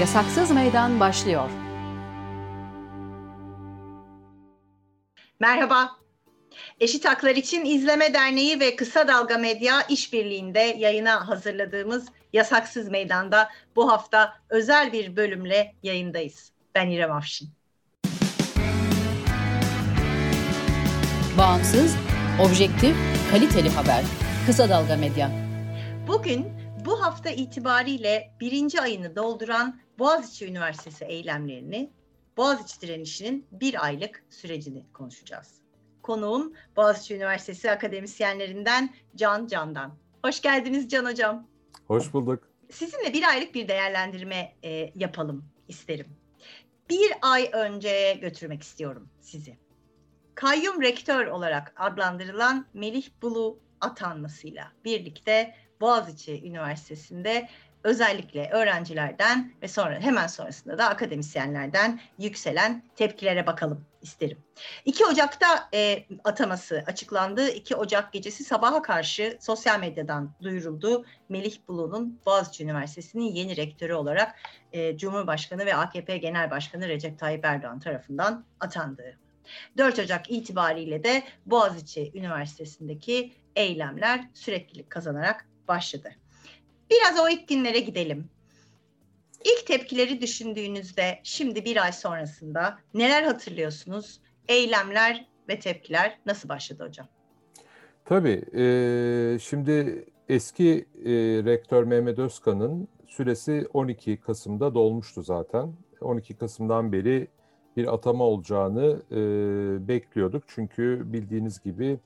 Yasaksız Meydan başlıyor. Merhaba. Eşit Haklar İçin İzleme Derneği ve Kısa Dalga Medya işbirliğinde yayına hazırladığımız Yasaksız Meydan'da bu hafta özel bir bölümle yayındayız. Ben İrem Afşin. Bağımsız, objektif, kaliteli haber. Kısa Dalga Medya. Bugün bu hafta itibariyle birinci ayını dolduran Boğaziçi Üniversitesi eylemlerini, Boğaziçi direnişinin bir aylık sürecini konuşacağız. Konuğum Boğaziçi Üniversitesi akademisyenlerinden Can Can'dan. Hoş geldiniz Can Hocam. Hoş bulduk. Sizinle bir aylık bir değerlendirme e, yapalım isterim. Bir ay önceye götürmek istiyorum sizi. Kayyum rektör olarak adlandırılan Melih Bulu atanmasıyla birlikte Boğaziçi Üniversitesi'nde özellikle öğrencilerden ve sonra hemen sonrasında da akademisyenlerden yükselen tepkilere bakalım isterim. 2 Ocak'ta e, ataması açıklandı. 2 Ocak gecesi sabaha karşı sosyal medyadan duyuruldu. Melih Bulu'nun Boğaziçi Üniversitesi'nin yeni rektörü olarak e, Cumhurbaşkanı ve AKP Genel Başkanı Recep Tayyip Erdoğan tarafından atandığı. 4 Ocak itibariyle de Boğaziçi Üniversitesi'ndeki eylemler süreklilik kazanarak başladı. Biraz o ilk günlere gidelim. İlk tepkileri düşündüğünüzde şimdi bir ay sonrasında neler hatırlıyorsunuz? Eylemler ve tepkiler nasıl başladı hocam? Tabii. E, şimdi eski e, rektör Mehmet Özkan'ın süresi 12 Kasım'da dolmuştu zaten. 12 Kasım'dan beri bir atama olacağını e, bekliyorduk. Çünkü bildiğiniz gibi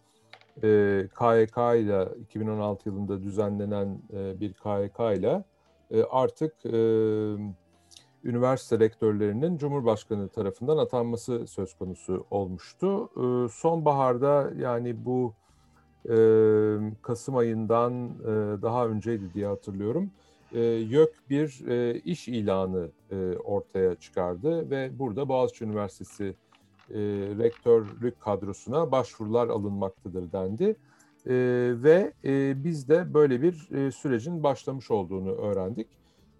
e, KYK ile 2016 yılında düzenlenen e, bir KYK ile e, artık e, üniversite rektörlerinin Cumhurbaşkanı tarafından atanması söz konusu olmuştu. E, sonbaharda yani bu e, Kasım ayından e, daha önceydi diye hatırlıyorum. E, YÖK bir e, iş ilanı e, ortaya çıkardı ve burada Boğaziçi Üniversitesi e, rektörlük kadrosuna başvurular alınmaktadır dendi. E, ve e, biz de böyle bir e, sürecin başlamış olduğunu öğrendik.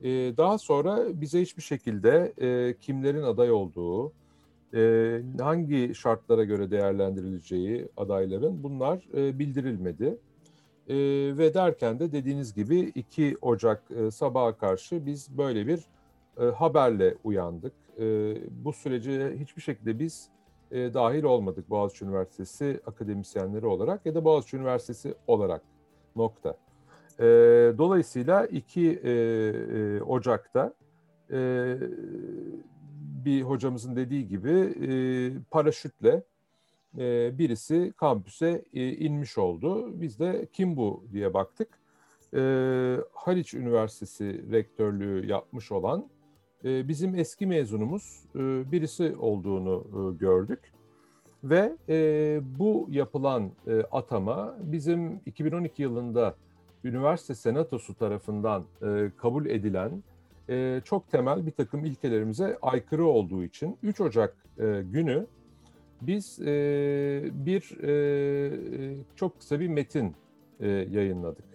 E, daha sonra bize hiçbir şekilde e, kimlerin aday olduğu, e, hangi şartlara göre değerlendirileceği adayların bunlar e, bildirilmedi. E, ve derken de dediğiniz gibi 2 Ocak e, sabaha karşı biz böyle bir e, haberle uyandık. E, bu sürece hiçbir şekilde biz e, dahil olmadık Boğaziçi Üniversitesi akademisyenleri olarak ya da Boğaziçi Üniversitesi olarak nokta. E, dolayısıyla 2 e, e, Ocak'ta e, bir hocamızın dediği gibi e, paraşütle e, birisi kampüse e, inmiş oldu. Biz de kim bu diye baktık. E, Haliç Üniversitesi rektörlüğü yapmış olan e, bizim eski mezunumuz e, birisi olduğunu e, gördük. Ve e, bu yapılan e, atama bizim 2012 yılında üniversite senatosu tarafından e, kabul edilen e, çok temel bir takım ilkelerimize aykırı olduğu için 3 Ocak e, günü biz e, bir e, çok kısa bir metin e, yayınladık.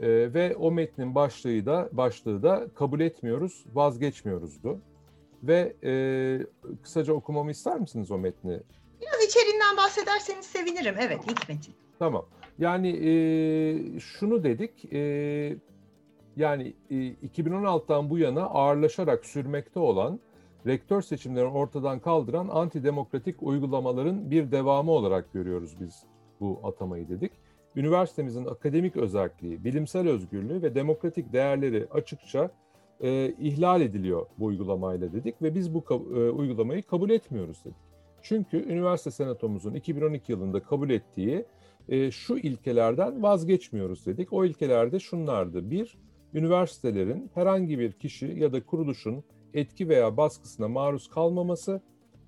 E, ve o metnin başlığı da başlığı da kabul etmiyoruz, vazgeçmiyoruzdu. Ve e, kısaca okumamı ister misiniz o metni? Biraz içeriğinden bahsederseniz sevinirim. Evet, ilk metin. Tamam. Yani e, şunu dedik, e, yani e, 2016'dan bu yana ağırlaşarak sürmekte olan rektör seçimlerini ortadan kaldıran antidemokratik uygulamaların bir devamı olarak görüyoruz biz bu atamayı dedik. Üniversitemizin akademik özelliği, bilimsel özgürlüğü ve demokratik değerleri açıkça e, ihlal ediliyor bu uygulamayla dedik ve biz bu e, uygulamayı kabul etmiyoruz dedik. Çünkü üniversite senatomuzun 2012 yılında kabul ettiği e, şu ilkelerden vazgeçmiyoruz dedik. O ilkelerde şunlardı. Bir, üniversitelerin herhangi bir kişi ya da kuruluşun etki veya baskısına maruz kalmaması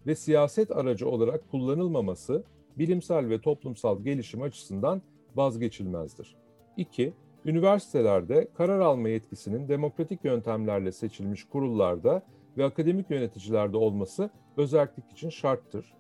ve siyaset aracı olarak kullanılmaması bilimsel ve toplumsal gelişim açısından vazgeçilmezdir. 2. Üniversitelerde karar alma yetkisinin demokratik yöntemlerle seçilmiş kurullarda ve akademik yöneticilerde olması özellik için şarttır.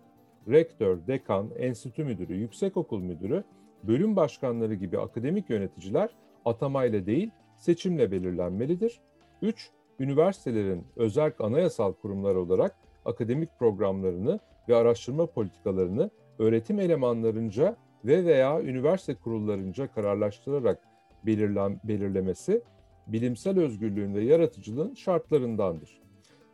Rektör, dekan, enstitü müdürü, yüksekokul müdürü, bölüm başkanları gibi akademik yöneticiler atamayla değil seçimle belirlenmelidir. 3. Üniversitelerin özel anayasal kurumlar olarak akademik programlarını ve araştırma politikalarını öğretim elemanlarınca ve veya üniversite kurullarınca kararlaştırarak belirlen, belirlemesi bilimsel özgürlüğün ve yaratıcılığın şartlarındandır.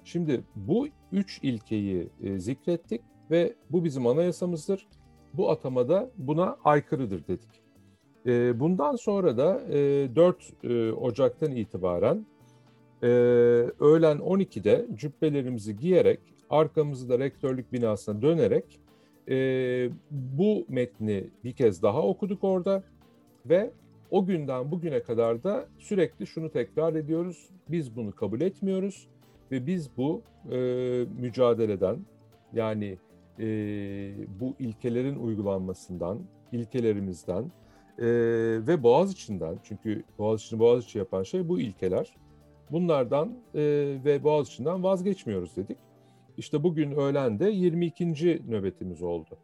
Şimdi bu üç ilkeyi e, zikrettik ve bu bizim anayasamızdır. Bu atamada buna aykırıdır dedik. E, bundan sonra da e, 4 e, Ocak'tan itibaren e, öğlen 12'de cübbelerimizi giyerek arkamızı da rektörlük binasına dönerek e, bu metni bir kez daha okuduk orada ve o günden bugüne kadar da sürekli şunu tekrar ediyoruz. Biz bunu kabul etmiyoruz ve biz bu e, mücadeleden yani e, bu ilkelerin uygulanmasından, ilkelerimizden e, ve Boğaziçi'nden çünkü Boğaziçi'ni Boğaziçi yapan şey bu ilkeler. Bunlardan e, ve Boğaziçi'nden vazgeçmiyoruz dedik. İşte bugün öğlen de 22. nöbetimiz oldu.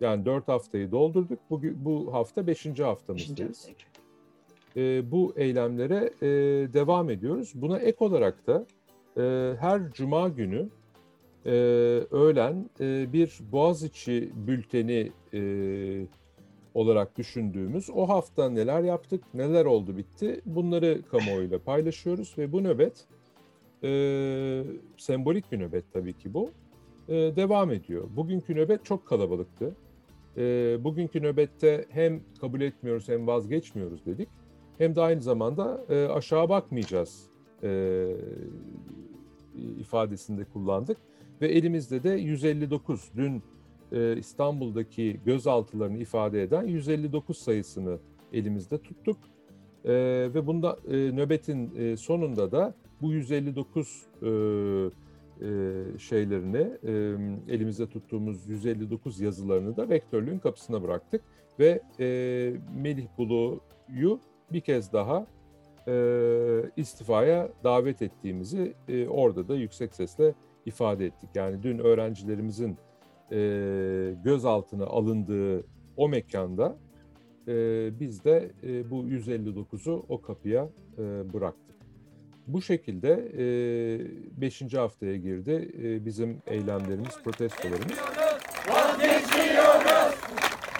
Yani 4 haftayı doldurduk. Bugün, bu hafta 5. haftamızdayız. E, bu eylemlere e, devam ediyoruz. Buna ek olarak da e, her cuma günü e, öğlen e, bir Boğaziçi bülteni e, olarak düşündüğümüz o hafta neler yaptık, neler oldu bitti bunları kamuoyuyla paylaşıyoruz ve bu nöbet e, sembolik bir nöbet tabii ki bu e, devam ediyor. Bugünkü nöbet çok kalabalıktı. E, bugünkü nöbette hem kabul etmiyoruz hem vazgeçmiyoruz dedik hem de aynı zamanda e, aşağı bakmayacağız e, ifadesinde kullandık ve elimizde de 159 dün e, İstanbul'daki gözaltılarını ifade eden 159 sayısını elimizde tuttuk. E, ve bunda e, nöbetin e, sonunda da bu 159 e, e, şeylerini e, elimizde tuttuğumuz 159 yazılarını da rektörlüğün kapısına bıraktık ve e, Melih Bulu'yu bir kez daha e, istifaya davet ettiğimizi e, orada da yüksek sesle ifade ettik. Yani dün öğrencilerimizin e, gözaltına alındığı o mekanda e, biz de e, bu 159'u o kapıya e, bıraktık. Bu şekilde 5. E, haftaya girdi e, bizim eylemlerimiz, protestolarımız. Vazgeçmiyoruz!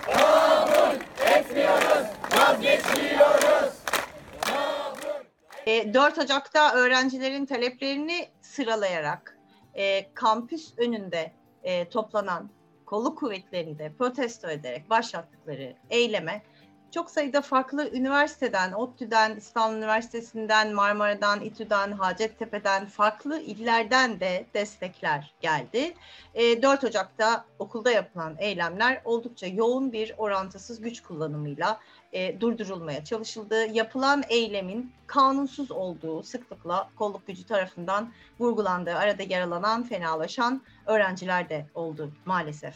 Kabul etmiyoruz! Vazgeçmiyoruz! 4 Ocak'ta öğrencilerin taleplerini sıralayarak e, kampüs önünde e, toplanan kolluk kuvvetlerinde protesto ederek başlattıkları eyleme çok sayıda farklı üniversiteden, ODTÜ'den, İstanbul Üniversitesi'nden, Marmara'dan, İTÜ'den, Hacettepe'den, farklı illerden de destekler geldi. 4 Ocak'ta okulda yapılan eylemler oldukça yoğun bir orantısız güç kullanımıyla e, durdurulmaya çalışıldı. Yapılan eylemin kanunsuz olduğu sıklıkla kolluk gücü tarafından vurgulandığı, arada yaralanan, fenalaşan öğrenciler de oldu maalesef.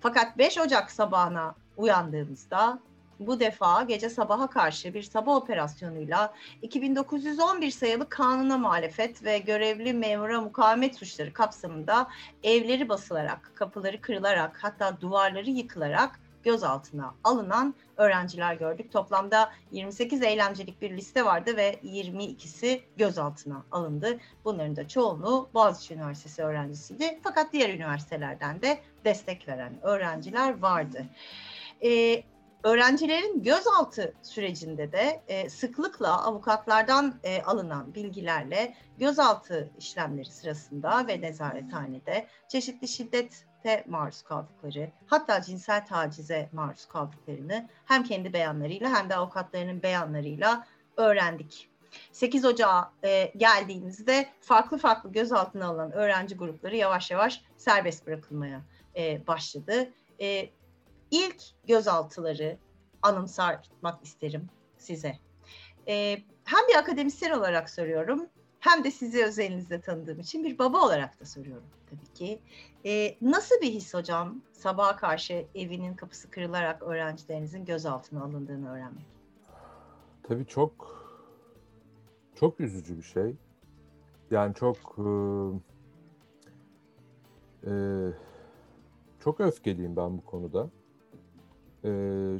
Fakat 5 Ocak sabahına uyandığımızda bu defa gece sabaha karşı bir sabah operasyonuyla 2911 sayılı kanuna muhalefet ve görevli memura mukavemet suçları kapsamında evleri basılarak, kapıları kırılarak hatta duvarları yıkılarak gözaltına alınan öğrenciler gördük. Toplamda 28 eylemcilik bir liste vardı ve 22'si gözaltına alındı. Bunların da çoğunluğu Boğaziçi Üniversitesi öğrencisiydi. Fakat diğer üniversitelerden de destek veren öğrenciler vardı. Ee, öğrencilerin gözaltı sürecinde de e, sıklıkla avukatlardan e, alınan bilgilerle gözaltı işlemleri sırasında ve nezarethanede çeşitli şiddet şiddete maruz kaldıkları, hatta cinsel tacize maruz kaldıklarını hem kendi beyanlarıyla hem de avukatlarının beyanlarıyla öğrendik. 8 Ocağı e, geldiğimizde farklı farklı gözaltına alınan öğrenci grupları yavaş yavaş serbest bırakılmaya e, başladı. E, ilk gözaltıları anımsatmak isterim size. E, hem bir akademisyen olarak soruyorum hem de sizi özelinizde tanıdığım için bir baba olarak da soruyorum tabii ki. E, nasıl bir his hocam sabaha karşı evinin kapısı kırılarak öğrencilerinizin gözaltına alındığını öğrenmek? Tabii çok çok üzücü bir şey. Yani çok e, çok öfkeliyim ben bu konuda. E,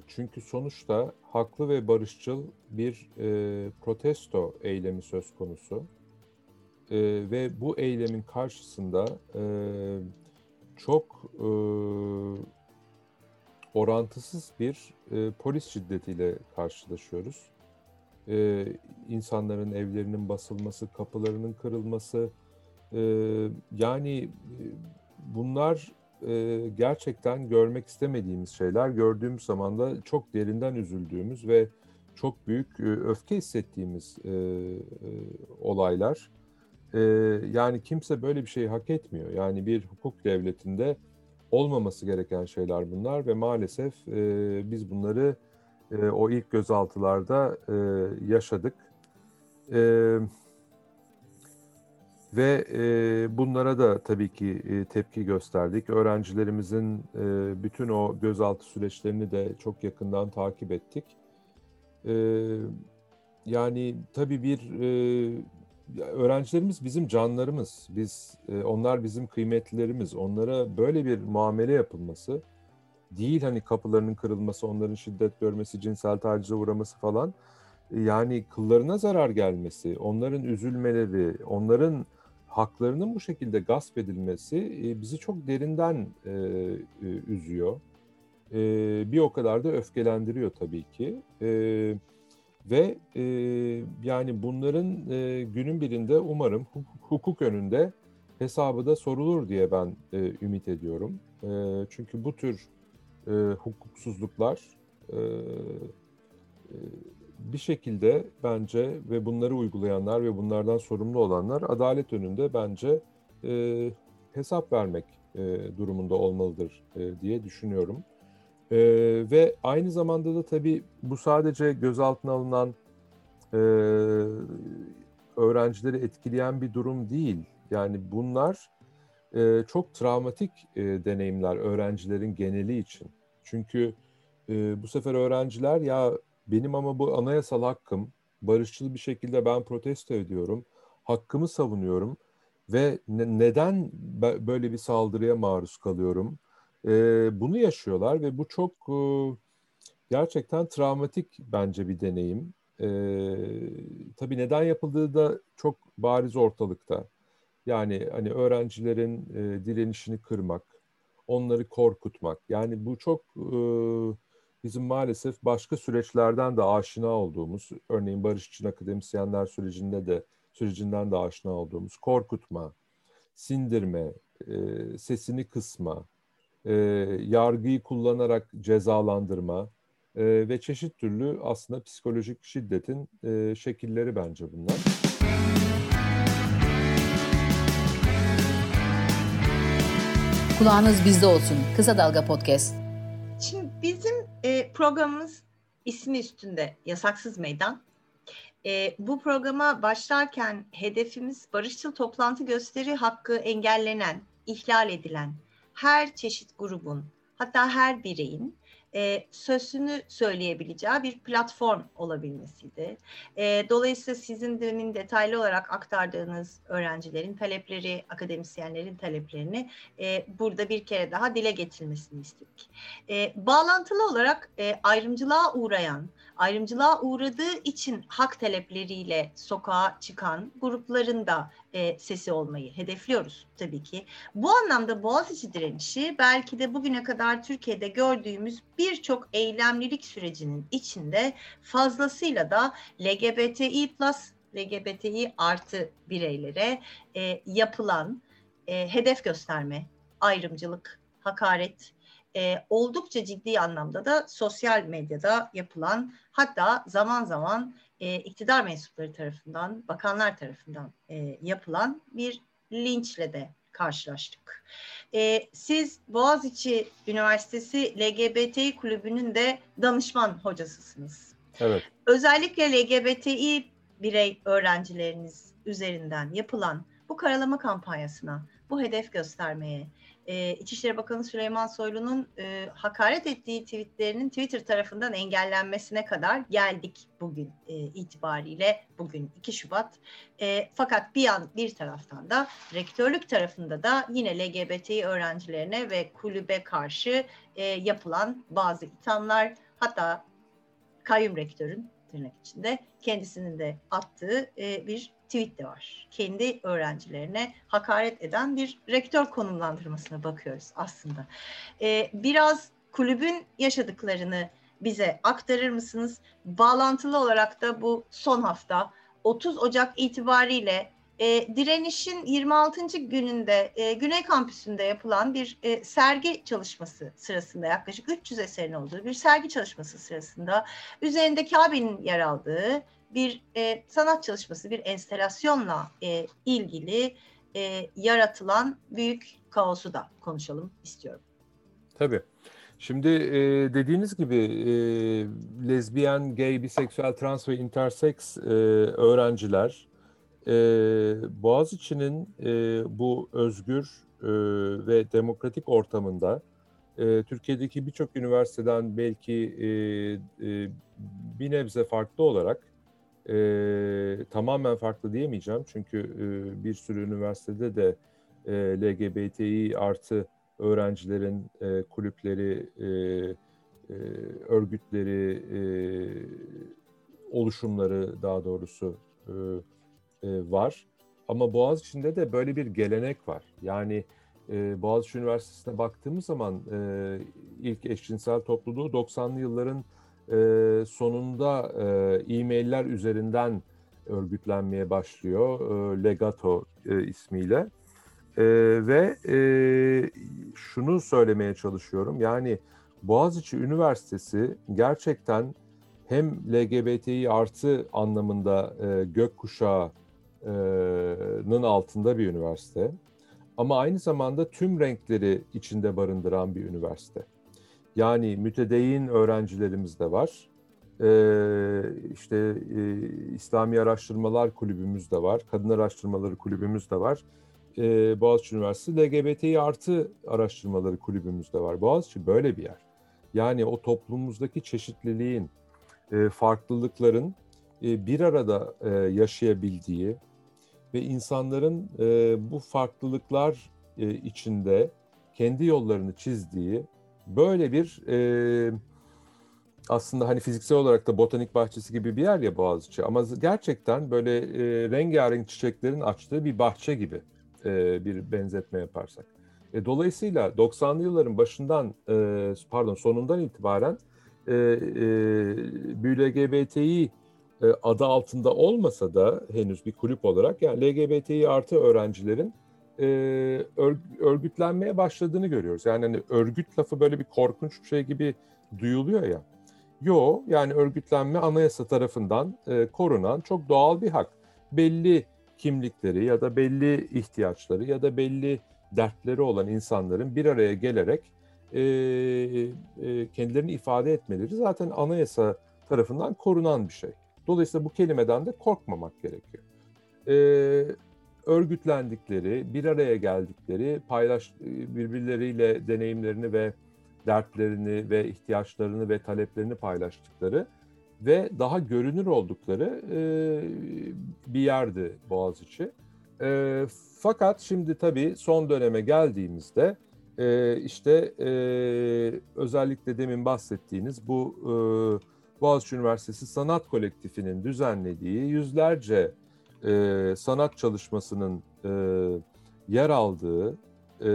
çünkü sonuçta haklı ve barışçıl bir e, protesto eylemi söz konusu. E, ve bu eylemin karşısında e, çok e, orantısız bir e, polis şiddetiyle karşılaşıyoruz. E, insanların evlerinin basılması, kapılarının kırılması, e, yani e, bunlar e, gerçekten görmek istemediğimiz şeyler. Gördüğümüz zaman da çok derinden üzüldüğümüz ve çok büyük e, öfke hissettiğimiz e, e, olaylar. E, yani kimse böyle bir şeyi hak etmiyor. Yani bir hukuk devletinde olmaması gereken şeyler bunlar ve maalesef e, biz bunları e, o ilk gözaltılarda e, yaşadık. E, ve e, bunlara da tabii ki e, tepki gösterdik. Öğrencilerimizin e, bütün o gözaltı süreçlerini de çok yakından takip ettik. E, yani tabii bir e, öğrencilerimiz bizim canlarımız. Biz e, onlar bizim kıymetlilerimiz. Onlara böyle bir muamele yapılması değil hani kapılarının kırılması, onların şiddet görmesi, cinsel tacize uğraması falan. E, yani kıllarına zarar gelmesi, onların üzülmeleri, onların haklarının bu şekilde gasp edilmesi e, bizi çok derinden e, e, üzüyor. E, bir o kadar da öfkelendiriyor tabii ki. E, ve e, yani bunların e, günün birinde umarım hukuk önünde hesabı da sorulur diye ben e, ümit ediyorum. E, çünkü bu tür e, hukuksuzluklar e, e, bir şekilde bence ve bunları uygulayanlar ve bunlardan sorumlu olanlar adalet önünde bence e, hesap vermek e, durumunda olmalıdır e, diye düşünüyorum. E, ve aynı zamanda da tabii bu sadece gözaltına alınan e, öğrencileri etkileyen bir durum değil. Yani bunlar e, çok travmatik e, deneyimler öğrencilerin geneli için. Çünkü e, bu sefer öğrenciler ya benim ama bu anayasal hakkım, barışçıl bir şekilde ben protesto ediyorum, hakkımı savunuyorum ve ne, neden böyle bir saldırıya maruz kalıyorum? E, bunu yaşıyorlar ve bu çok e, gerçekten travmatik bence bir deneyim. E, tabii neden yapıldığı da çok bariz ortalıkta. Yani hani öğrencilerin e, direnişini kırmak, onları korkutmak. Yani bu çok e, bizim maalesef başka süreçlerden de aşina olduğumuz, örneğin barışçı akademisyenler sürecinde de sürecinden de aşina olduğumuz korkutma, sindirme, e, sesini kısma, e, yargıyı kullanarak cezalandırma e, ve çeşit türlü aslında psikolojik şiddetin e, şekilleri bence bunlar. Kulağınız bizde olsun. Kısa Dalga Podcast. Şimdi bizim e, programımız ismi üstünde Yasaksız Meydan. E, bu programa başlarken hedefimiz barışçıl toplantı gösteri hakkı engellenen, ihlal edilen her çeşit grubun hatta her bireyin e, sözünü söyleyebileceği bir platform olabilmesiydi. E, dolayısıyla sizin demin detaylı olarak aktardığınız öğrencilerin talepleri, akademisyenlerin taleplerini e, burada bir kere daha dile getirilmesini istedik. E, bağlantılı olarak e, ayrımcılığa uğrayan, ayrımcılığa uğradığı için hak talepleriyle sokağa çıkan grupların da e, sesi olmayı hedefliyoruz tabii ki. Bu anlamda Boğaziçi direnişi belki de bugüne kadar Türkiye'de gördüğümüz birçok eylemlilik sürecinin içinde fazlasıyla da LGBTİ+, LGBTİ artı bireylere e, yapılan e, hedef gösterme, ayrımcılık, hakaret, e, oldukça ciddi anlamda da sosyal medyada yapılan hatta zaman zaman e, iktidar mensupları tarafından, bakanlar tarafından e, yapılan bir linçle de karşılaştık. E, siz Boğaziçi Üniversitesi LGBTİ Kulübü'nün de danışman hocasısınız. Evet. Özellikle LGBTİ birey öğrencileriniz üzerinden yapılan bu karalama kampanyasına, bu hedef göstermeye e, İçişleri Bakanı Süleyman Soylu'nun e, hakaret ettiği tweetlerinin Twitter tarafından engellenmesine kadar geldik bugün e, itibariyle bugün 2 Şubat. E, fakat bir yan bir taraftan da rektörlük tarafında da yine LGBTİ öğrencilerine ve kulübe karşı e, yapılan bazı ithamlar hatta kayyum rektörün tırnak içinde kendisinin de attığı e, bir tweet de var. Kendi öğrencilerine hakaret eden bir rektör konumlandırmasına bakıyoruz aslında. E, biraz kulübün yaşadıklarını bize aktarır mısınız? Bağlantılı olarak da bu son hafta 30 Ocak itibariyle e, direnişin 26. gününde e, Güney Kampüsü'nde yapılan bir e, sergi çalışması sırasında yaklaşık 300 eserin olduğu bir sergi çalışması sırasında üzerinde Kabe'nin yer aldığı bir e, sanat çalışması, bir enstelasyonla e, ilgili e, yaratılan büyük kaosu da konuşalım istiyorum. Tabii. Şimdi e, dediğiniz gibi e, lezbiyen, gay, biseksüel, trans ve intersex e, öğrenciler e, Boğaziçi'nin e, bu özgür e, ve demokratik ortamında e, Türkiye'deki birçok üniversiteden belki e, e, bir nebze farklı olarak e, tamamen farklı diyemeyeceğim çünkü e, bir sürü üniversitede de e, LGBTİ artı öğrencilerin e, kulüpleri, e, örgütleri, e, oluşumları daha doğrusu e, e, var. Ama Boğaziçi'nde de böyle bir gelenek var. Yani e, Boğaziçi Üniversitesi'ne baktığımız zaman e, ilk eşcinsel topluluğu 90'lı yılların e, sonunda e-mailler üzerinden örgütlenmeye başlıyor. E, Legato e, ismiyle. E, ve e, şunu söylemeye çalışıyorum. Yani Boğaziçi Üniversitesi gerçekten hem LGBTİ artı anlamında e, gökkuşağının altında bir üniversite ama aynı zamanda tüm renkleri içinde barındıran bir üniversite. Yani mütedeyyin öğrencilerimiz de var. Ee, işte e, İslami Araştırmalar Kulübümüz de var. Kadın Araştırmaları Kulübümüz de var. Ee, Boğaziçi Üniversitesi LGBTİ artı araştırmaları kulübümüz de var. Boğaziçi böyle bir yer. Yani o toplumumuzdaki çeşitliliğin, e, farklılıkların e, bir arada e, yaşayabildiği ve insanların e, bu farklılıklar e, içinde kendi yollarını çizdiği böyle bir e, aslında hani fiziksel olarak da botanik bahçesi gibi bir yer ya Boğaziçi ama gerçekten böyle e, rengarenk çiçeklerin açtığı bir bahçe gibi e, bir benzetme yaparsak. E, dolayısıyla 90'lı yılların başından e, pardon sonundan itibaren e, e, BLGBTİ e, adı altında olmasa da henüz bir kulüp olarak yani LGBTİ artı öğrencilerin e, örgütlenmeye başladığını görüyoruz. Yani hani örgüt lafı böyle bir korkunç bir şey gibi duyuluyor ya. Yo yani örgütlenme anayasa tarafından e, korunan çok doğal bir hak. Belli kimlikleri ya da belli ihtiyaçları ya da belli dertleri olan insanların bir araya gelerek e, e, kendilerini ifade etmeleri zaten anayasa tarafından korunan bir şey. Dolayısıyla bu kelimeden de korkmamak gerekiyor. E, örgütlendikleri, bir araya geldikleri, paylaş birbirleriyle deneyimlerini ve dertlerini ve ihtiyaçlarını ve taleplerini paylaştıkları ve daha görünür oldukları e, bir yerdi Boğaziçi. E, fakat şimdi tabii son döneme geldiğimizde e, işte e, özellikle demin bahsettiğiniz bu e, Boğaziçi Üniversitesi Sanat Kolektifi'nin düzenlediği yüzlerce e, sanat çalışmasının e, yer aldığı e,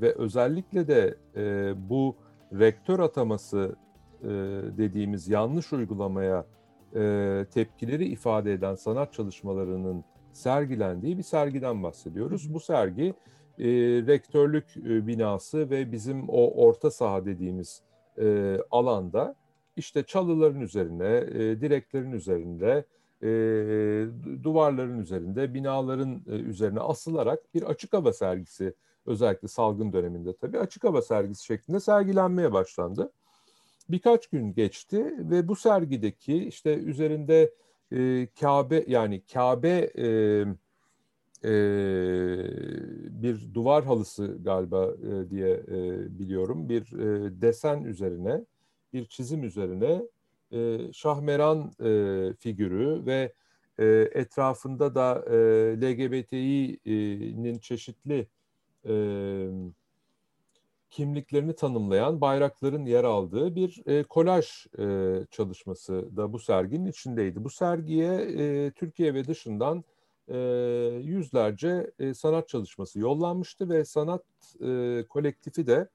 ve özellikle de e, bu rektör ataması e, dediğimiz yanlış uygulamaya e, tepkileri ifade eden sanat çalışmalarının sergilendiği bir sergiden bahsediyoruz. Bu sergi e, rektörlük e, binası ve bizim o orta saha dediğimiz e, alanda işte çalıların üzerine, e, direklerin üzerinde, e, duvarların üzerinde, binaların e, üzerine asılarak bir açık hava sergisi özellikle salgın döneminde tabii açık hava sergisi şeklinde sergilenmeye başlandı. Birkaç gün geçti ve bu sergideki işte üzerinde e, Kabe yani Kabe e, e, bir duvar halısı galiba e, diye e, biliyorum. Bir e, desen üzerine, bir çizim üzerine e, Şahmeran e, figürü ve e, etrafında da e, LGBTİ'nin çeşitli e, kimliklerini tanımlayan bayrakların yer aldığı bir e, kolaj e, çalışması da bu serginin içindeydi. Bu sergiye e, Türkiye ve dışından e, yüzlerce e, sanat çalışması yollanmıştı ve sanat e, kolektifi de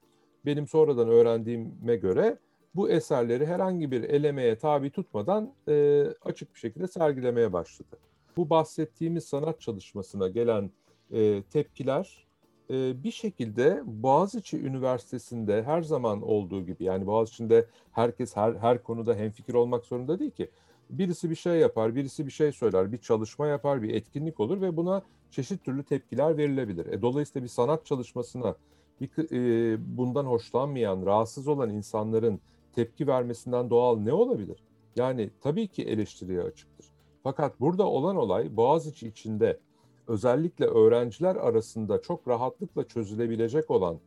benim sonradan öğrendiğime göre bu eserleri herhangi bir elemeye tabi tutmadan e, açık bir şekilde sergilemeye başladı. Bu bahsettiğimiz sanat çalışmasına gelen e, tepkiler e, bir şekilde Boğaziçi Üniversitesi'nde her zaman olduğu gibi yani Boğaziçi'nde herkes her her konuda hemfikir olmak zorunda değil ki. Birisi bir şey yapar, birisi bir şey söyler, bir çalışma yapar, bir etkinlik olur ve buna çeşit türlü tepkiler verilebilir. E, dolayısıyla bir sanat çalışmasına bir, e, bundan hoşlanmayan, rahatsız olan insanların tepki vermesinden doğal ne olabilir? Yani tabii ki eleştiriye açıktır. Fakat burada olan olay Boğaziçi içinde özellikle öğrenciler arasında çok rahatlıkla çözülebilecek olan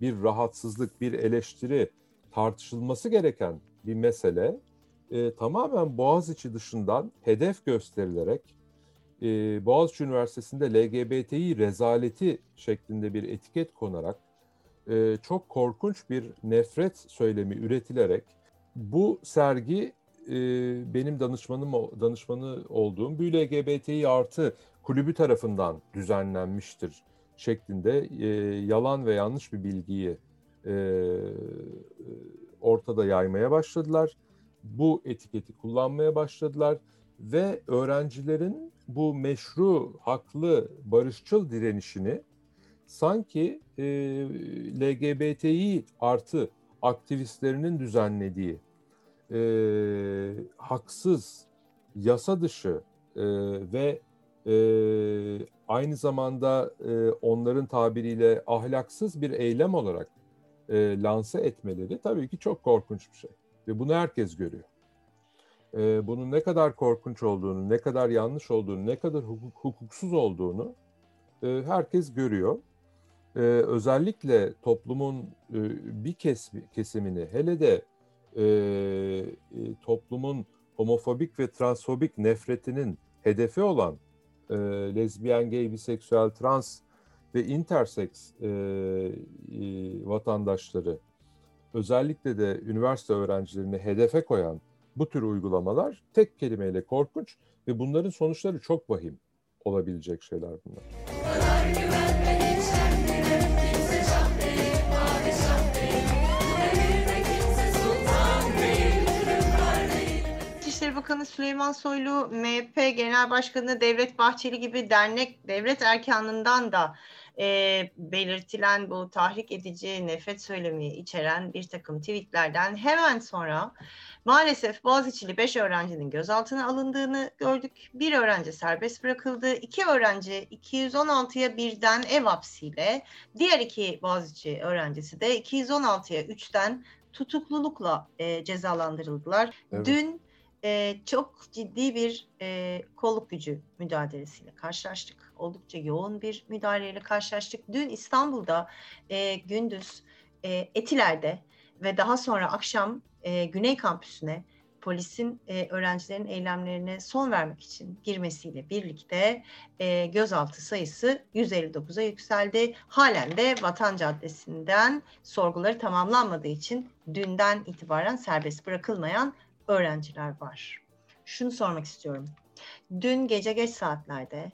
bir rahatsızlık, bir eleştiri tartışılması gereken bir mesele e, tamamen Boğaziçi dışından hedef gösterilerek e, Boğaziçi Üniversitesi'nde LGBTİ rezaleti şeklinde bir etiket konarak e, çok korkunç bir nefret söylemi üretilerek bu sergi e, benim danışmanım danışmanı olduğum bir LGBTİ artı kulübü tarafından düzenlenmiştir şeklinde e, yalan ve yanlış bir bilgiyi e, ortada yaymaya başladılar. Bu etiketi kullanmaya başladılar ve öğrencilerin bu meşru, haklı, barışçıl direnişini sanki e, LGBTİ artı aktivistlerinin düzenlediği e, haksız, yasa dışı e, ve e, aynı zamanda e, onların tabiriyle ahlaksız bir eylem olarak e, lanse etmeleri tabii ki çok korkunç bir şey. Ve bunu herkes görüyor. E, bunun ne kadar korkunç olduğunu, ne kadar yanlış olduğunu, ne kadar hukuk, hukuksuz olduğunu e, herkes görüyor. E, özellikle toplumun e, bir kesmi, kesimini, hele de e, e, toplumun homofobik ve transfobik nefretinin hedefi olan e, lezbiyen, gay, biseksüel, trans ve interseks e, e, vatandaşları özellikle de üniversite öğrencilerini hedefe koyan bu tür uygulamalar tek kelimeyle korkunç ve bunların sonuçları çok vahim olabilecek şeyler bunlar. İçişleri Bakanı Süleyman Soylu, MHP Genel Başkanı Devlet Bahçeli gibi dernek, devlet erkanından da e, belirtilen bu tahrik edici nefret söylemi içeren bir takım tweetlerden hemen sonra maalesef Boğaziçi'li 5 öğrencinin gözaltına alındığını gördük. Bir öğrenci serbest bırakıldı. iki öğrenci 216'ya birden ev hapsiyle, diğer iki Boğaziçi öğrencisi de 216'ya 3'ten tutuklulukla e, cezalandırıldılar. Evet. Dün e, çok ciddi bir e, kolluk gücü müdahalesiyle karşılaştık. Oldukça yoğun bir müdahaleyle karşılaştık. Dün İstanbul'da e, gündüz e, Etiler'de ve daha sonra akşam e, Güney Kampüsü'ne polisin e, öğrencilerin eylemlerine son vermek için girmesiyle birlikte e, gözaltı sayısı 159'a yükseldi. Halen de Vatan Caddesi'nden sorguları tamamlanmadığı için dünden itibaren serbest bırakılmayan öğrenciler var. Şunu sormak istiyorum. Dün gece geç saatlerde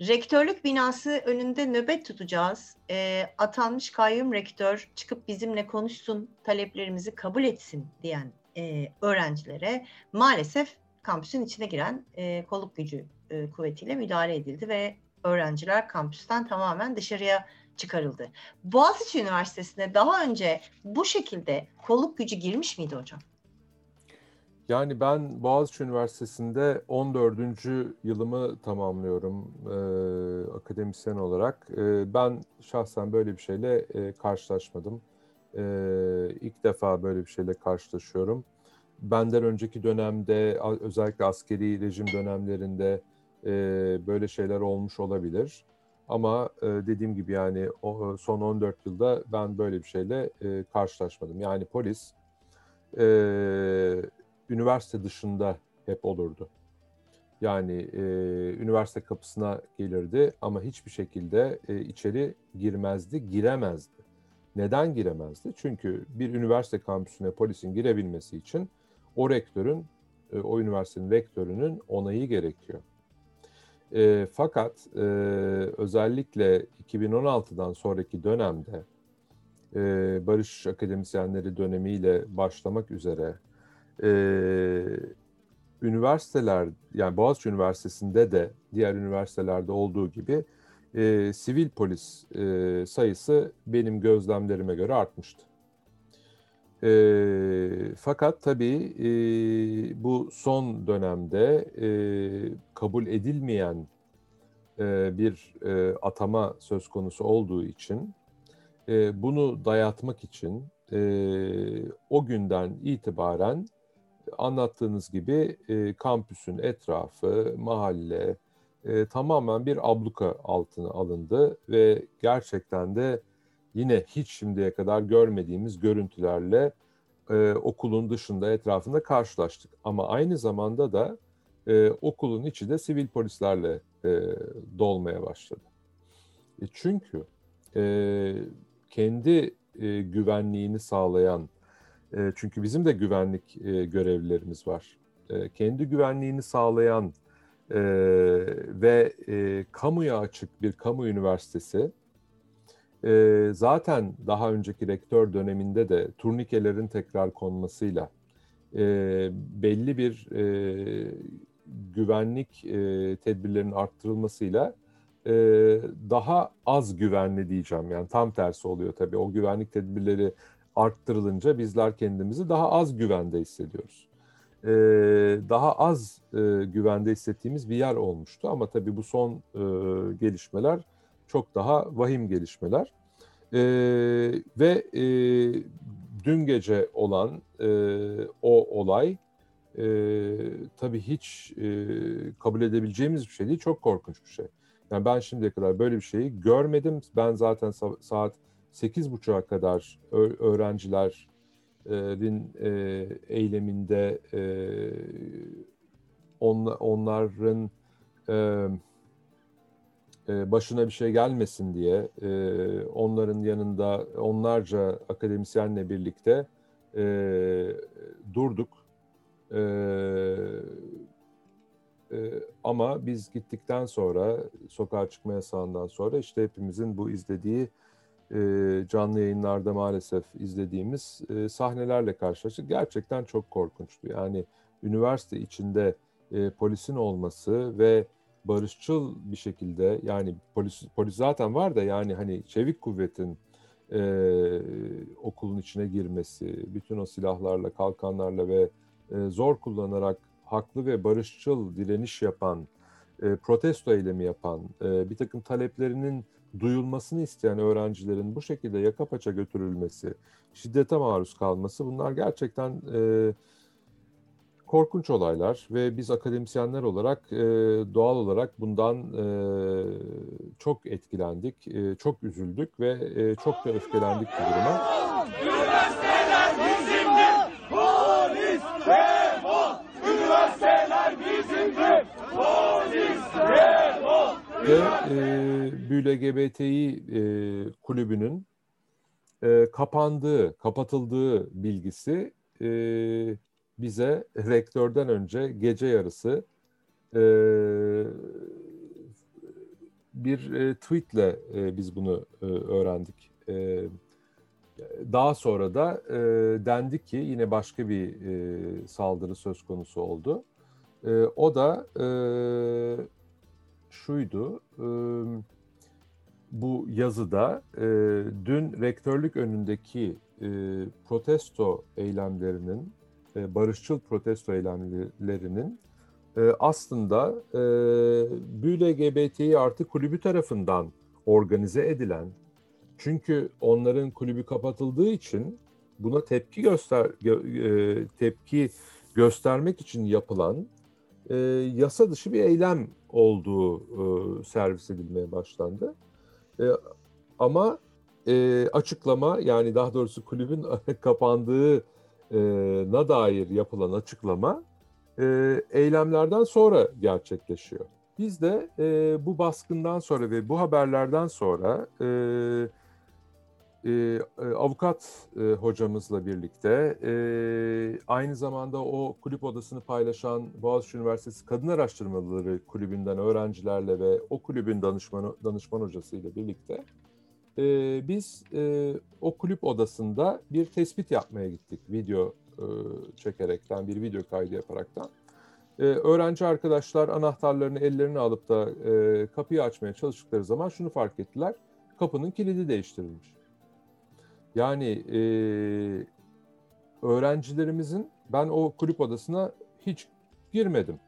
rektörlük binası önünde nöbet tutacağız. E, atanmış kayyum rektör çıkıp bizimle konuşsun, taleplerimizi kabul etsin diyen e, öğrencilere maalesef kampüsün içine giren e, kolluk gücü e, kuvvetiyle müdahale edildi ve öğrenciler kampüsten tamamen dışarıya çıkarıldı. Boğaziçi Üniversitesi'ne daha önce bu şekilde kolluk gücü girmiş miydi hocam? Yani ben Boğaziçi Üniversitesi'nde 14. yılımı tamamlıyorum e, akademisyen olarak. E, ben şahsen böyle bir şeyle e, karşılaşmadım. E, ilk defa böyle bir şeyle karşılaşıyorum. Benden önceki dönemde özellikle askeri rejim dönemlerinde e, böyle şeyler olmuş olabilir. Ama e, dediğim gibi yani o, son 14 yılda ben böyle bir şeyle e, karşılaşmadım. Yani polis e, üniversite dışında hep olurdu. Yani e, üniversite kapısına gelirdi ama hiçbir şekilde e, içeri girmezdi, giremezdi. Neden giremezdi? Çünkü bir üniversite kampüsüne polisin girebilmesi için o rektörün, e, o üniversitenin rektörünün onayı gerekiyor. E, fakat e, özellikle 2016'dan sonraki dönemde e, Barış Akademisyenleri dönemiyle başlamak üzere e, üniversiteler, yani Boğaziçi Üniversitesi'nde de diğer üniversitelerde olduğu gibi e, sivil polis e, sayısı benim gözlemlerime göre artmıştı. E, fakat tabii e, bu son dönemde e, kabul edilmeyen e, bir e, atama söz konusu olduğu için e, bunu dayatmak için e, o günden itibaren anlattığınız gibi e, kampüsün etrafı, mahalle e, tamamen bir abluka altına alındı ve gerçekten de yine hiç şimdiye kadar görmediğimiz görüntülerle e, okulun dışında etrafında karşılaştık. Ama aynı zamanda da e, okulun içi de sivil polislerle e, dolmaya başladı. E, çünkü e, kendi e, güvenliğini sağlayan, e, çünkü bizim de güvenlik e, görevlilerimiz var. E, kendi güvenliğini sağlayan e, ve e, kamuya açık bir kamu üniversitesi, e, zaten daha önceki rektör döneminde de turnikelerin tekrar konmasıyla e, belli bir e, güvenlik e, tedbirlerinin arttırılmasıyla e, daha az güvenli diyeceğim. Yani tam tersi oluyor tabii. O güvenlik tedbirleri arttırılınca bizler kendimizi daha az güvende hissediyoruz. E, daha az e, güvende hissettiğimiz bir yer olmuştu. Ama tabii bu son e, gelişmeler çok daha vahim gelişmeler. E, ve e, dün gece olan e, o olay e, tabii hiç e, kabul edebileceğimiz bir şey değil. Çok korkunç bir şey. Yani ben şimdiye kadar böyle bir şeyi görmedim. Ben zaten sa- saat 8.30'a kadar öğrencilerin e, eyleminde e, on, onların e, başına bir şey gelmesin diye onların yanında onlarca akademisyenle birlikte durduk. Ama biz gittikten sonra sokağa çıkma yasağından sonra işte hepimizin bu izlediği e, canlı yayınlarda maalesef izlediğimiz e, sahnelerle karşılaştık. Gerçekten çok korkunçtu. Yani üniversite içinde e, polisin olması ve barışçıl bir şekilde yani polis polis zaten var da yani hani çevik kuvvetin e, okulun içine girmesi, bütün o silahlarla, kalkanlarla ve e, zor kullanarak haklı ve barışçıl direniş yapan, e, protesto eylemi yapan, e, bir takım taleplerinin duyulmasını isteyen öğrencilerin bu şekilde yaka paça götürülmesi, şiddete maruz kalması bunlar gerçekten e, korkunç olaylar ve biz akademisyenler olarak e, doğal olarak bundan e, çok etkilendik, e, çok üzüldük ve e, çok da öfkelendik bu duruma. Üniversiteler bizimdir. Polis defol. Üniversiteler bizimdir. Polis defol. Ve e, Büyü LGBTİ e, kulübünün e, kapandığı, kapatıldığı bilgisi e, bize rektörden önce gece yarısı e, bir e, tweetle e, biz bunu e, öğrendik. E, daha sonra da e, dendi ki yine başka bir e, saldırı söz konusu oldu. E, o da e, şuydu, e, bu yazıda e, dün rektörlük önündeki e, protesto eylemlerinin, e, barışçıl protesto eylemlerinin e, aslında e, Büyü LGBTİ artı kulübü tarafından organize edilen, çünkü onların kulübü kapatıldığı için buna tepki göster e, tepki göstermek için yapılan e, yasa dışı bir eylem olduğu e, servis edilmeye başlandı. E, ama e, açıklama yani daha doğrusu kulübün kapandığına dair yapılan açıklama e, eylemlerden sonra gerçekleşiyor. Biz de e, bu baskından sonra ve bu haberlerden sonra e, e, avukat e, hocamızla birlikte e, aynı zamanda o kulüp odasını paylaşan Boğaziçi Üniversitesi Kadın Araştırmaları Kulübü'nden öğrencilerle ve o kulübün danışman, danışman hocasıyla birlikte e, biz e, o kulüp odasında bir tespit yapmaya gittik video e, çekerekten, bir video kaydı yaparaktan. E, öğrenci arkadaşlar anahtarlarını ellerine alıp da e, kapıyı açmaya çalıştıkları zaman şunu fark ettiler, kapının kilidi değiştirilmiş. Yani e, öğrencilerimizin, ben o kulüp odasına hiç girmedim.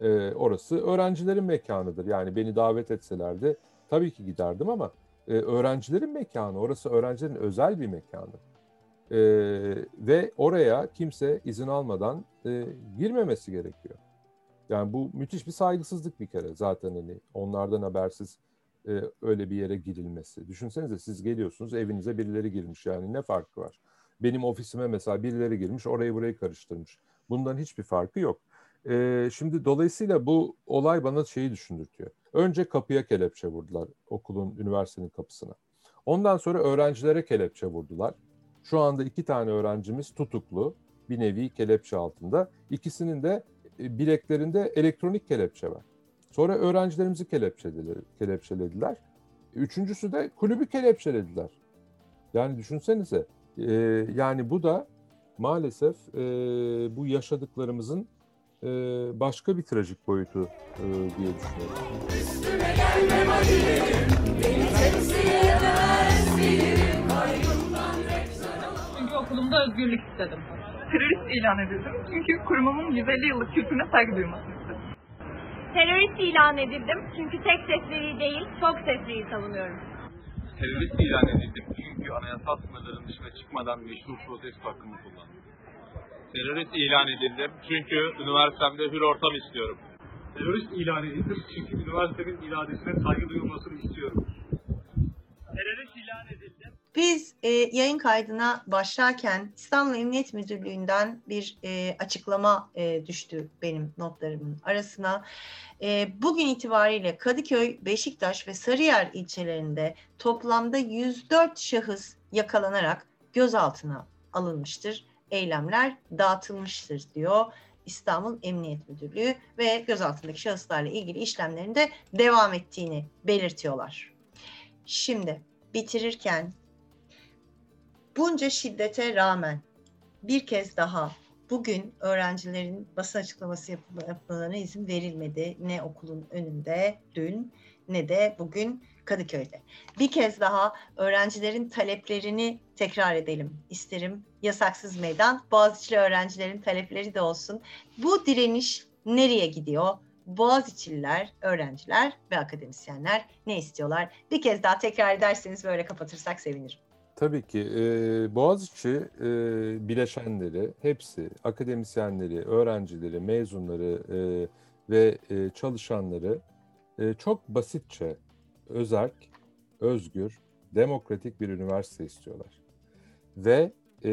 E, orası öğrencilerin mekanıdır. Yani beni davet etselerdi tabii ki giderdim ama e, öğrencilerin mekanı, orası öğrencilerin özel bir mekanı. E, ve oraya kimse izin almadan e, girmemesi gerekiyor. Yani bu müthiş bir saygısızlık bir kere zaten hani onlardan habersiz e, öyle bir yere girilmesi. Düşünsenize siz geliyorsunuz evinize birileri girmiş yani ne farkı var? Benim ofisime mesela birileri girmiş orayı burayı karıştırmış. Bundan hiçbir farkı yok. E, şimdi dolayısıyla bu olay bana şeyi düşündürtüyor. Önce kapıya kelepçe vurdular okulun, üniversitenin kapısına. Ondan sonra öğrencilere kelepçe vurdular. Şu anda iki tane öğrencimiz tutuklu, bir nevi kelepçe altında. İkisinin de e, bileklerinde elektronik kelepçe var. Sonra öğrencilerimizi kelepçelediler. kelepçelediler. Üçüncüsü de kulübü kelepçelediler. Yani düşünsenize, e, yani bu da maalesef e, bu yaşadıklarımızın e, başka bir trajik boyutu e, diye düşünüyorum. Üstüme gelme beni temsil edemez Çünkü okulumda özgürlük istedim. Terörist ilan edildim çünkü kurumumun 150 yıllık kültürüne saygı duyması istedim. Terörist ilan edildim çünkü tek sesliyi değil, çok sesliyi savunuyorum. Terörist ilan edildim çünkü anayasal sınırların dışına çıkmadan meşru protesto hakkımı kullandım. Terörist ilan edildim çünkü üniversitemde hür ortam istiyorum. Terörist ilan edildim çünkü üniversitenin iradesine saygı duyulmasını istiyorum. Terörist ilan edildim. Biz e, yayın kaydına başlarken İstanbul Emniyet Müdürlüğü'nden bir e, açıklama e, düştü benim notlarımın arasına. E, bugün itibariyle Kadıköy, Beşiktaş ve Sarıyer ilçelerinde toplamda 104 şahıs yakalanarak gözaltına alınmıştır eylemler dağıtılmıştır diyor İstanbul Emniyet Müdürlüğü ve gözaltındaki şahıslarla ilgili işlemlerinde devam ettiğini belirtiyorlar. Şimdi bitirirken bunca şiddete rağmen bir kez daha bugün öğrencilerin basın açıklaması yapmalarına izin verilmedi. Ne okulun önünde dün ne de bugün Kadıköy'de. Bir kez daha öğrencilerin taleplerini tekrar edelim isterim. Yasaksız meydan, Boğaziçi'li öğrencilerin talepleri de olsun. Bu direniş nereye gidiyor? Boğaziçi'liler, öğrenciler ve akademisyenler ne istiyorlar? Bir kez daha tekrar ederseniz böyle kapatırsak sevinirim. Tabii ki. E, Boğaziçi e, bileşenleri, hepsi, akademisyenleri, öğrencileri, mezunları e, ve e, çalışanları e, çok basitçe özerk, özgür, demokratik bir üniversite istiyorlar. Ve e,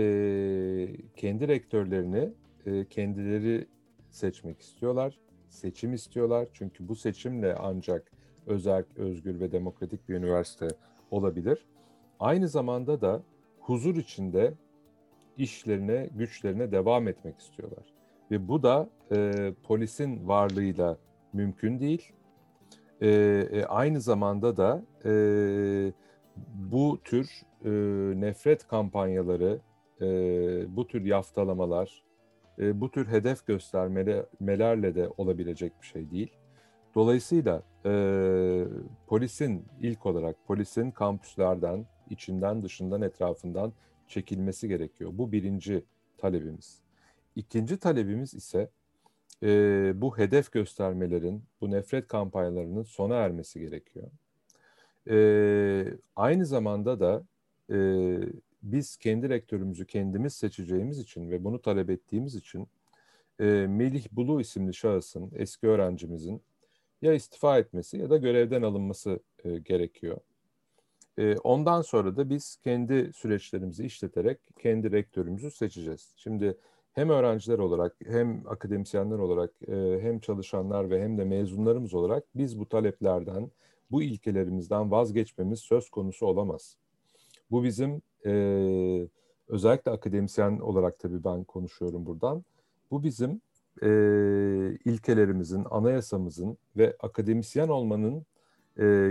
kendi rektörlerini e, kendileri seçmek istiyorlar. Seçim istiyorlar. Çünkü bu seçimle ancak özerk, özgür ve demokratik bir üniversite olabilir. Aynı zamanda da huzur içinde işlerine, güçlerine devam etmek istiyorlar. Ve bu da e, polisin varlığıyla mümkün değil e, e, aynı zamanda da e, bu tür e, nefret kampanyaları, e, bu tür yaftalamalar, e, bu tür hedef göstermelerle de olabilecek bir şey değil. Dolayısıyla e, polisin ilk olarak polisin kampüslerden, içinden, dışından, etrafından çekilmesi gerekiyor. Bu birinci talebimiz. İkinci talebimiz ise e, bu hedef göstermelerin, bu nefret kampanyalarının sona ermesi gerekiyor. E, aynı zamanda da e, biz kendi rektörümüzü kendimiz seçeceğimiz için ve bunu talep ettiğimiz için e, Melih Bulu isimli şahısın, eski öğrencimizin ya istifa etmesi ya da görevden alınması e, gerekiyor. E, ondan sonra da biz kendi süreçlerimizi işleterek kendi rektörümüzü seçeceğiz. Şimdi hem öğrenciler olarak hem akademisyenler olarak e, hem çalışanlar ve hem de mezunlarımız olarak biz bu taleplerden, bu ilkelerimizden vazgeçmemiz söz konusu olamaz. Bu bizim e, özellikle akademisyen olarak tabii ben konuşuyorum buradan. Bu bizim e, ilkelerimizin, anayasamızın ve akademisyen olmanın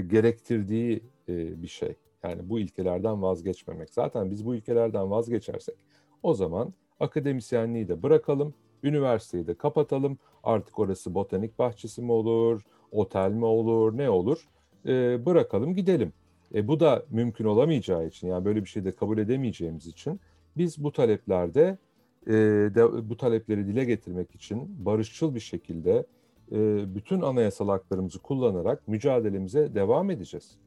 gerektirdiği e, bir şey. Yani bu ilkelerden vazgeçmemek. Zaten biz bu ilkelerden vazgeçersek o zaman akademisyenliği de bırakalım, üniversiteyi de kapatalım. Artık orası botanik bahçesi mi olur, otel mi olur, ne olur? E, bırakalım gidelim. E, bu da mümkün olamayacağı için yani böyle bir şey de kabul edemeyeceğimiz için biz bu taleplerde e, de, bu talepleri dile getirmek için barışçıl bir şekilde e, bütün anayasal haklarımızı kullanarak mücadelemize devam edeceğiz.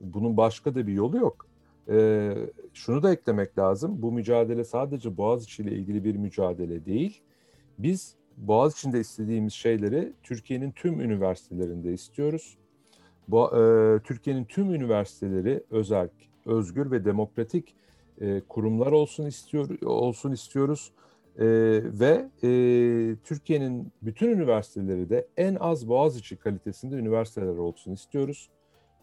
Bunun başka da bir yolu yok. E, şunu da eklemek lazım. Bu mücadele sadece Boğaziçi ile ilgili bir mücadele değil. Biz Boğaziçi'nde istediğimiz şeyleri Türkiye'nin tüm üniversitelerinde istiyoruz. E, Türkiye'nin tüm üniversiteleri özel, özgür ve demokratik e, kurumlar olsun istiyor olsun istiyoruz e, ve e, Türkiye'nin bütün üniversiteleri de en az Boğaziçi kalitesinde üniversiteler olsun istiyoruz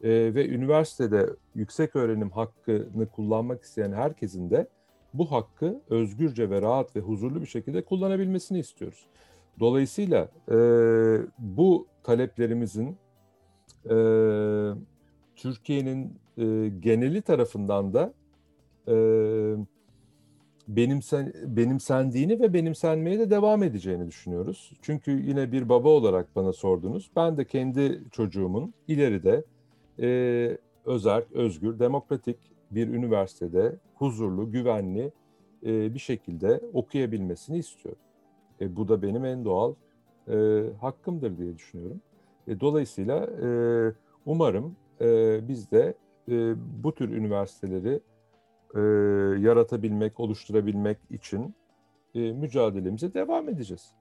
e, ve üniversitede yüksek öğrenim hakkını kullanmak isteyen herkesin de bu hakkı özgürce ve rahat ve huzurlu bir şekilde kullanabilmesini istiyoruz. Dolayısıyla e, bu taleplerimizin e, Türkiye'nin e, geneli tarafından da e, benimsen, benimsendiğini ve benimsenmeye de devam edeceğini düşünüyoruz. Çünkü yine bir baba olarak bana sordunuz. Ben de kendi çocuğumun ileride e, özel, özgür, demokratik bir üniversitede huzurlu, güvenli e, bir şekilde okuyabilmesini istiyorum. E, bu da benim en doğal e, hakkımdır diye düşünüyorum. E, dolayısıyla e, umarım e, biz de e, bu tür üniversiteleri e, yaratabilmek, oluşturabilmek için e, mücadelemize devam edeceğiz.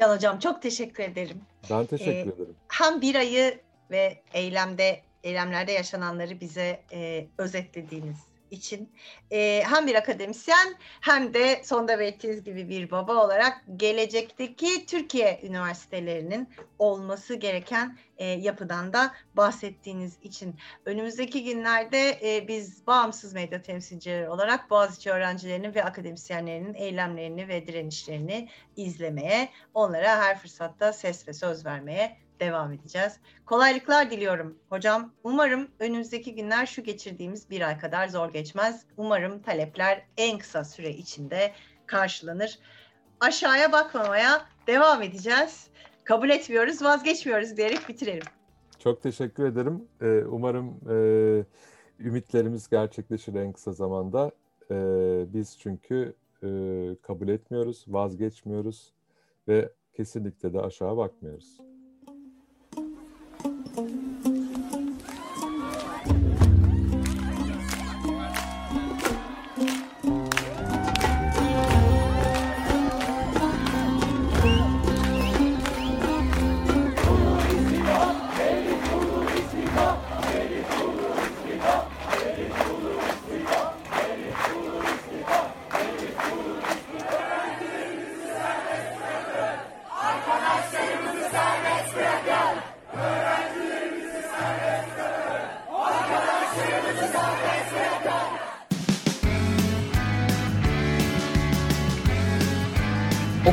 Can Hocam çok teşekkür ederim. Ben teşekkür Ee, ederim. Hem bir ayı ve eylemde, eylemlerde yaşananları bize e, özetlediğiniz için e, hem bir akademisyen hem de sonda belirttiğiniz gibi bir baba olarak gelecekteki Türkiye üniversitelerinin olması gereken e, yapıdan da bahsettiğiniz için. Önümüzdeki günlerde e, biz bağımsız medya temsilcileri olarak Boğaziçi öğrencilerinin ve akademisyenlerinin eylemlerini ve direnişlerini izlemeye, onlara her fırsatta ses ve söz vermeye devam edeceğiz. Kolaylıklar diliyorum hocam. Umarım önümüzdeki günler şu geçirdiğimiz bir ay kadar zor geçmez. Umarım talepler en kısa süre içinde karşılanır. Aşağıya bakmamaya devam edeceğiz. Kabul etmiyoruz, vazgeçmiyoruz diyerek bitirelim. Çok teşekkür ederim. Ee, umarım e, ümitlerimiz gerçekleşir en kısa zamanda. E, biz çünkü e, kabul etmiyoruz, vazgeçmiyoruz ve kesinlikle de aşağı bakmıyoruz. Thank you.